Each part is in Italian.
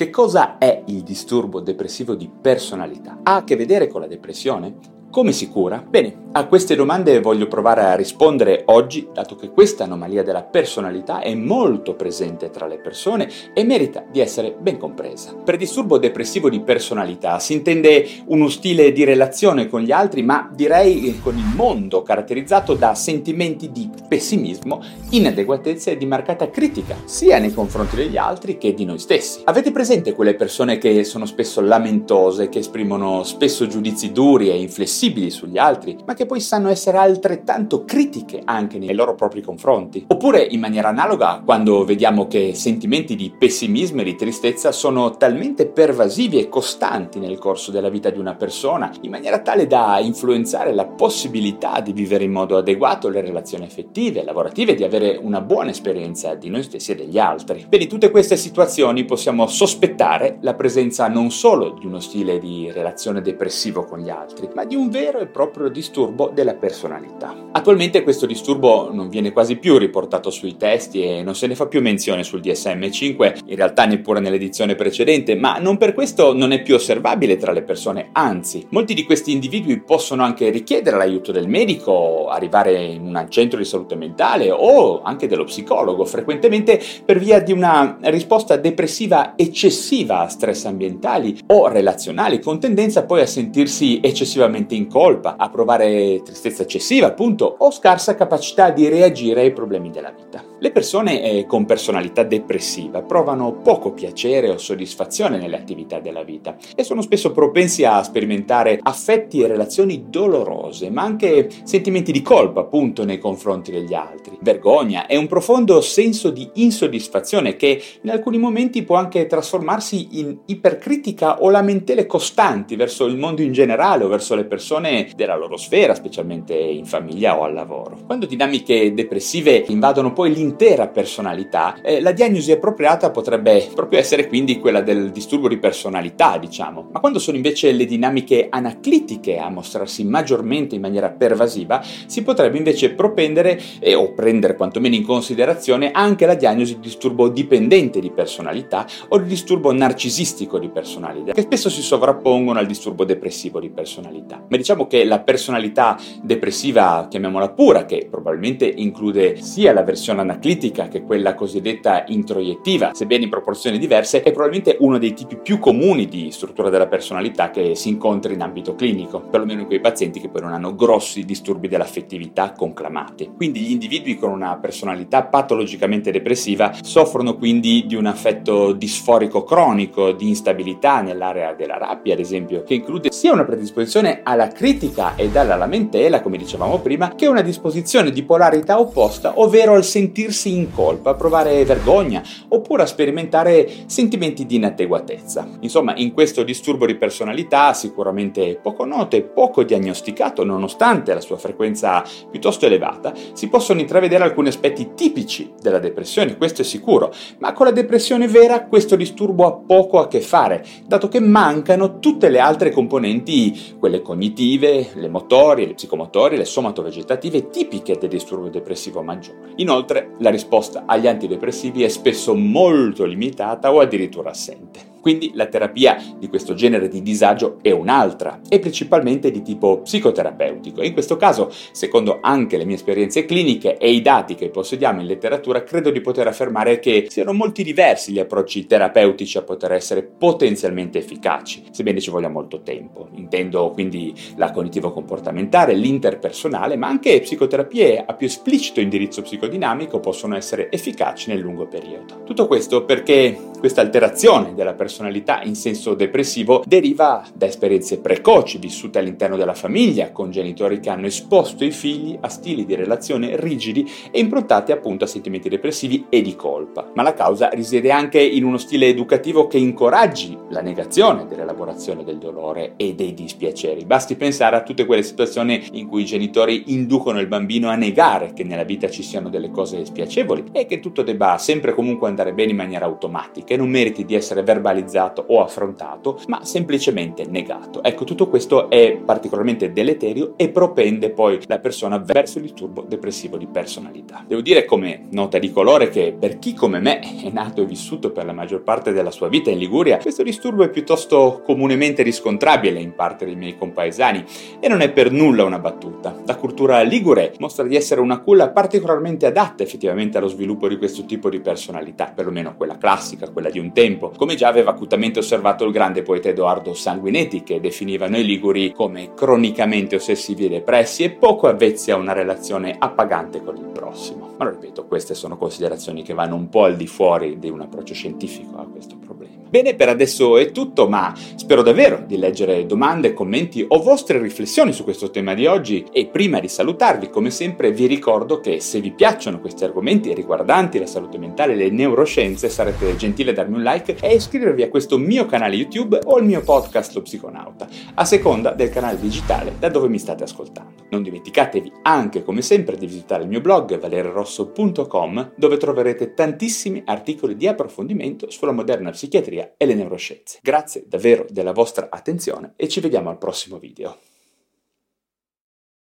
Che cosa è il disturbo depressivo di personalità? Ha a che vedere con la depressione? Come si cura? Bene, a queste domande voglio provare a rispondere oggi, dato che questa anomalia della personalità è molto presente tra le persone e merita di essere ben compresa. Per disturbo depressivo di personalità si intende uno stile di relazione con gli altri, ma direi con il mondo, caratterizzato da sentimenti di pessimismo, inadeguatezza e di marcata critica, sia nei confronti degli altri che di noi stessi. Avete presente quelle persone che sono spesso lamentose, che esprimono spesso giudizi duri e inflessibili? Sugli altri, ma che poi sanno essere altrettanto critiche anche nei loro propri confronti. Oppure in maniera analoga quando vediamo che sentimenti di pessimismo e di tristezza sono talmente pervasivi e costanti nel corso della vita di una persona, in maniera tale da influenzare la possibilità di vivere in modo adeguato le relazioni affettive, lavorative, di avere una buona esperienza di noi stessi e degli altri. Per in tutte queste situazioni possiamo sospettare la presenza non solo di uno stile di relazione depressivo con gli altri, ma di un vero e proprio disturbo della personalità. Attualmente questo disturbo non viene quasi più riportato sui testi e non se ne fa più menzione sul DSM-5, in realtà neppure nell'edizione precedente, ma non per questo non è più osservabile tra le persone, anzi, molti di questi individui possono anche richiedere l'aiuto del medico, arrivare in un centro di salute mentale o anche dello psicologo, frequentemente per via di una risposta depressiva eccessiva a stress ambientali o relazionali, con tendenza poi a sentirsi eccessivamente in colpa, a provare tristezza eccessiva, appunto, o scarsa capacità di reagire ai problemi della vita. Le persone eh, con personalità depressiva provano poco piacere o soddisfazione nelle attività della vita e sono spesso propensi a sperimentare affetti e relazioni dolorose, ma anche sentimenti di colpa, appunto, nei confronti degli altri, vergogna e un profondo senso di insoddisfazione che in alcuni momenti può anche trasformarsi in ipercritica o lamentele costanti verso il mondo in generale o verso le persone della loro sfera, specialmente in famiglia o al lavoro. Quando dinamiche depressive invadono poi l'intera personalità, eh, la diagnosi appropriata potrebbe proprio essere quindi quella del disturbo di personalità, diciamo. Ma quando sono invece le dinamiche anaclitiche a mostrarsi maggiormente in maniera pervasiva, si potrebbe invece propendere eh, o prendere quantomeno in considerazione anche la diagnosi di disturbo dipendente di personalità o di disturbo narcisistico di personalità, che spesso si sovrappongono al disturbo depressivo di personalità. Ma diciamo che la personalità depressiva, chiamiamola pura, che probabilmente include sia la versione anaclitica che quella cosiddetta introiettiva, sebbene in proporzioni diverse, è probabilmente uno dei tipi più comuni di struttura della personalità che si incontra in ambito clinico, perlomeno in quei pazienti che poi non hanno grossi disturbi dell'affettività conclamati. Quindi gli individui con una personalità patologicamente depressiva soffrono quindi di un affetto disforico cronico, di instabilità nell'area della rabbia, ad esempio, che include sia una predisposizione alla critica ed alla lamentela, come dicevamo prima, che una disposizione di polarità opposta, ovvero al sentirsi in colpa, provare vergogna, oppure a sperimentare sentimenti di inadeguatezza. Insomma, in questo disturbo di personalità, sicuramente poco noto e poco diagnosticato, nonostante la sua frequenza piuttosto elevata, si possono intravedere alcuni aspetti tipici della depressione, questo è sicuro, ma con la depressione vera questo disturbo ha poco a che fare, dato che mancano tutte le altre componenti, quelle cognitive, le motorie, le psicomotorie, le somatovegetative tipiche del disturbo depressivo maggiore. Inoltre, la risposta agli antidepressivi è spesso molto limitata o addirittura assente. Quindi la terapia di questo genere di disagio è un'altra e principalmente di tipo psicoterapeutico. In questo caso, secondo anche le mie esperienze cliniche e i dati che possediamo in letteratura, credo di poter affermare che siano molti diversi gli approcci terapeutici a poter essere potenzialmente efficaci, sebbene ci voglia molto tempo. Intendo quindi la cognitivo-comportamentale, l'interpersonale, ma anche psicoterapie a più esplicito indirizzo psicodinamico possono essere efficaci nel lungo periodo. Tutto questo perché questa alterazione della personalità personalità in senso depressivo deriva da esperienze precoci vissute all'interno della famiglia, con genitori che hanno esposto i figli a stili di relazione rigidi e improntati appunto a sentimenti depressivi e di colpa. Ma la causa risiede anche in uno stile educativo che incoraggi la negazione dell'elaborazione del dolore e dei dispiaceri. Basti pensare a tutte quelle situazioni in cui i genitori inducono il bambino a negare che nella vita ci siano delle cose spiacevoli e che tutto debba sempre comunque andare bene in maniera automatica e non meriti di essere verbalizzato o affrontato, ma semplicemente negato. Ecco, tutto questo è particolarmente deleterio e propende poi la persona verso il disturbo depressivo di personalità. Devo dire come nota di colore che per chi come me è nato e vissuto per la maggior parte della sua vita in Liguria, questo disturbo è piuttosto comunemente riscontrabile in parte dei miei compaesani e non è per nulla una battuta. La cultura ligure mostra di essere una culla particolarmente adatta effettivamente allo sviluppo di questo tipo di personalità, perlomeno quella classica, quella di un tempo, come già aveva acutamente osservato il grande poeta Edoardo Sanguinetti che definiva noi liguri come cronicamente ossessivi e depressi e poco avvezzi a una relazione appagante con il prossimo. Ma lo ripeto, queste sono considerazioni che vanno un po' al di fuori di un approccio scientifico a questo. Bene, per adesso è tutto, ma spero davvero di leggere domande, commenti o vostre riflessioni su questo tema di oggi e prima di salutarvi, come sempre, vi ricordo che se vi piacciono questi argomenti riguardanti la salute mentale e le neuroscienze, sarete gentile a darmi un like e iscrivervi a questo mio canale YouTube o al mio podcast Lo Psiconauta, a seconda del canale digitale da dove mi state ascoltando. Non dimenticatevi anche, come sempre, di visitare il mio blog valerosso.com dove troverete tantissimi articoli di approfondimento sulla moderna psichiatria e le neuroscienze. Grazie davvero della vostra attenzione e ci vediamo al prossimo video.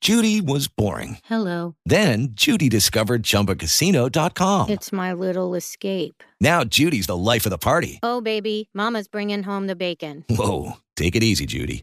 Judy was boring. Hello. Then Judy discovered ChumbaCasino.com. It's my little escape. Now Judy's the life of the party. Oh, baby, Mama's bringing home the bacon. Whoa, take it easy, Judy.